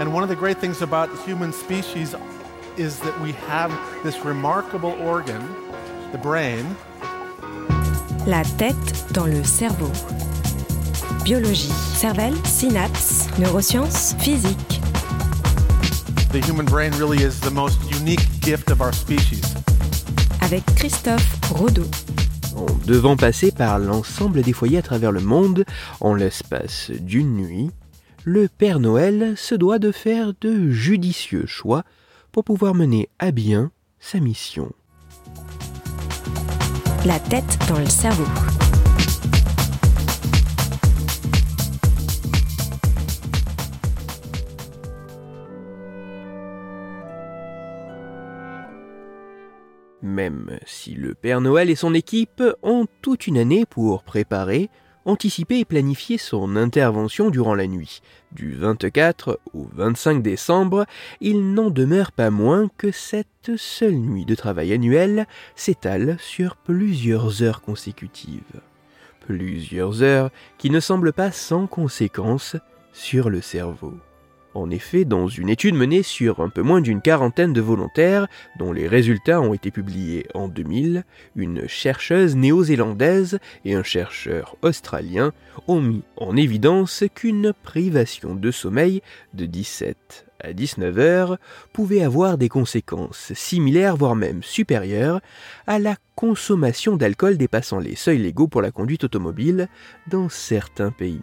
And one of the great things about the human species is that we have this remarkable organ, the brain. La tête dans le cerveau. Biologie, cervelle, synapses, neurosciences, physique. The human brain really is the most unique gift of our species. Avec Christophe Rodeau. En devant passer par l'ensemble des foyers à travers le monde en l'espace d'une nuit, le Père Noël se doit de faire de judicieux choix pour pouvoir mener à bien sa mission. La tête dans le cerveau. Même si le Père Noël et son équipe ont toute une année pour préparer, anticiper et planifier son intervention durant la nuit. Du 24 au 25 décembre, il n'en demeure pas moins que cette seule nuit de travail annuelle s'étale sur plusieurs heures consécutives. Plusieurs heures qui ne semblent pas sans conséquences sur le cerveau. En effet, dans une étude menée sur un peu moins d'une quarantaine de volontaires, dont les résultats ont été publiés en 2000, une chercheuse néo-zélandaise et un chercheur australien ont mis en évidence qu'une privation de sommeil de 17 à 19 heures pouvait avoir des conséquences similaires, voire même supérieures, à la consommation d'alcool dépassant les seuils légaux pour la conduite automobile dans certains pays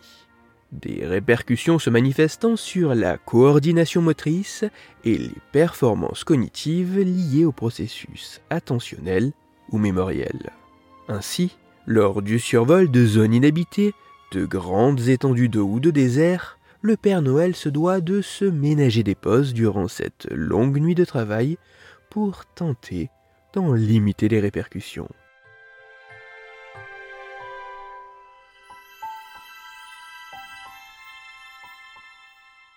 des répercussions se manifestant sur la coordination motrice et les performances cognitives liées au processus attentionnel ou mémoriel. Ainsi, lors du survol de zones inhabitées, de grandes étendues d'eau ou de désert, le Père Noël se doit de se ménager des pauses durant cette longue nuit de travail pour tenter d'en limiter les répercussions.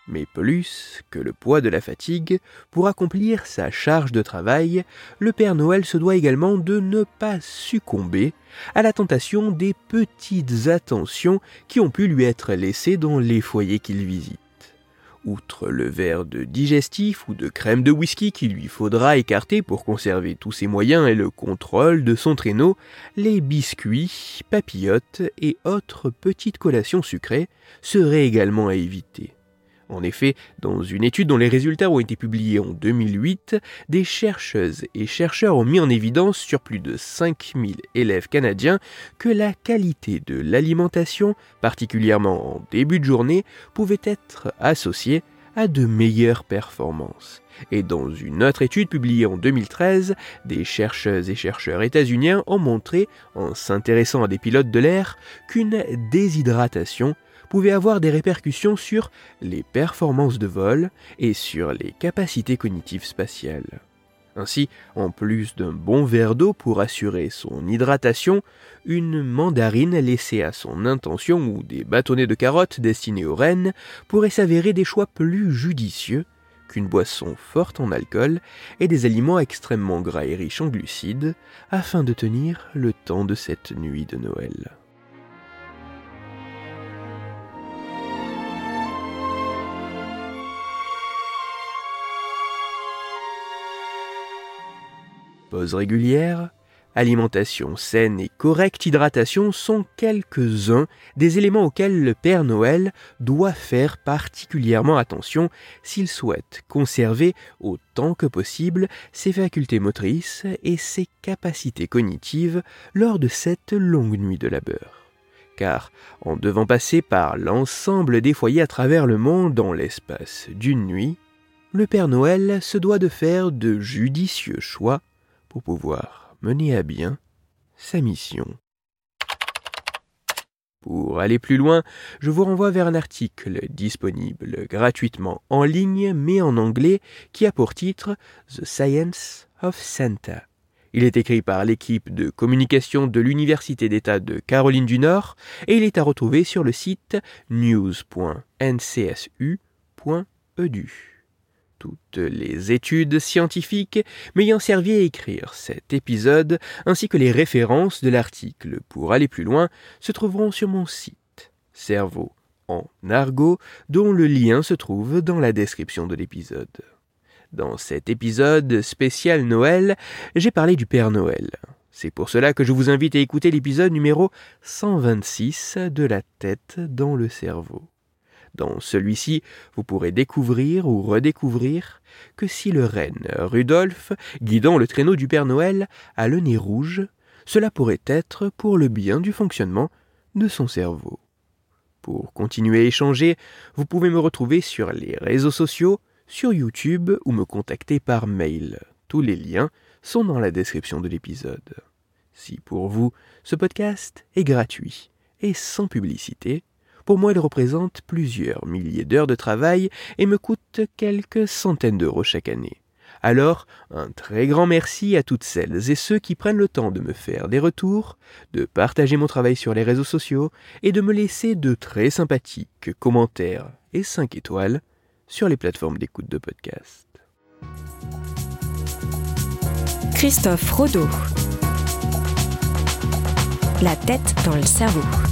Mais plus que le poids de la fatigue, pour accomplir sa charge de travail, le Père Noël se doit également de ne pas succomber à la tentation des petites attentions qui ont pu lui être laissées dans les foyers qu'il visite. Outre le verre de digestif ou de crème de whisky qu'il lui faudra écarter pour conserver tous ses moyens et le contrôle de son traîneau, les biscuits, papillotes et autres petites collations sucrées seraient également à éviter. En effet, dans une étude dont les résultats ont été publiés en 2008, des chercheuses et chercheurs ont mis en évidence sur plus de 5000 élèves canadiens que la qualité de l'alimentation, particulièrement en début de journée, pouvait être associée à de meilleures performances. Et dans une autre étude publiée en 2013, des chercheuses et chercheurs états-uniens ont montré, en s'intéressant à des pilotes de l'air, qu'une déshydratation pouvait avoir des répercussions sur les performances de vol et sur les capacités cognitives spatiales. Ainsi, en plus d'un bon verre d'eau pour assurer son hydratation, une mandarine laissée à son intention ou des bâtonnets de carottes destinés aux rennes pourraient s'avérer des choix plus judicieux qu'une boisson forte en alcool et des aliments extrêmement gras et riches en glucides afin de tenir le temps de cette nuit de Noël. Pause régulière, alimentation saine et correcte hydratation sont quelques-uns des éléments auxquels le Père Noël doit faire particulièrement attention s'il souhaite conserver autant que possible ses facultés motrices et ses capacités cognitives lors de cette longue nuit de labeur. Car, en devant passer par l'ensemble des foyers à travers le monde dans l'espace d'une nuit, le Père Noël se doit de faire de judicieux choix pour pouvoir mener à bien sa mission. Pour aller plus loin, je vous renvoie vers un article disponible gratuitement en ligne mais en anglais qui a pour titre The Science of Santa. Il est écrit par l'équipe de communication de l'Université d'État de Caroline du Nord et il est à retrouver sur le site news.ncsu.edu toutes les études scientifiques m'ayant servi à écrire cet épisode, ainsi que les références de l'article pour aller plus loin, se trouveront sur mon site cerveau en argot dont le lien se trouve dans la description de l'épisode. Dans cet épisode spécial Noël, j'ai parlé du Père Noël. C'est pour cela que je vous invite à écouter l'épisode numéro 126 de La tête dans le cerveau. Dans celui-ci, vous pourrez découvrir ou redécouvrir que si le renne Rudolf, guidant le traîneau du Père Noël, a le nez rouge, cela pourrait être pour le bien du fonctionnement de son cerveau. Pour continuer à échanger, vous pouvez me retrouver sur les réseaux sociaux, sur YouTube ou me contacter par mail. Tous les liens sont dans la description de l'épisode. Si pour vous, ce podcast est gratuit et sans publicité, pour moi il représente plusieurs milliers d'heures de travail et me coûte quelques centaines d'euros chaque année. Alors, un très grand merci à toutes celles et ceux qui prennent le temps de me faire des retours, de partager mon travail sur les réseaux sociaux et de me laisser de très sympathiques commentaires et 5 étoiles sur les plateformes d'écoute de podcast. Christophe Rodeau. La tête dans le cerveau.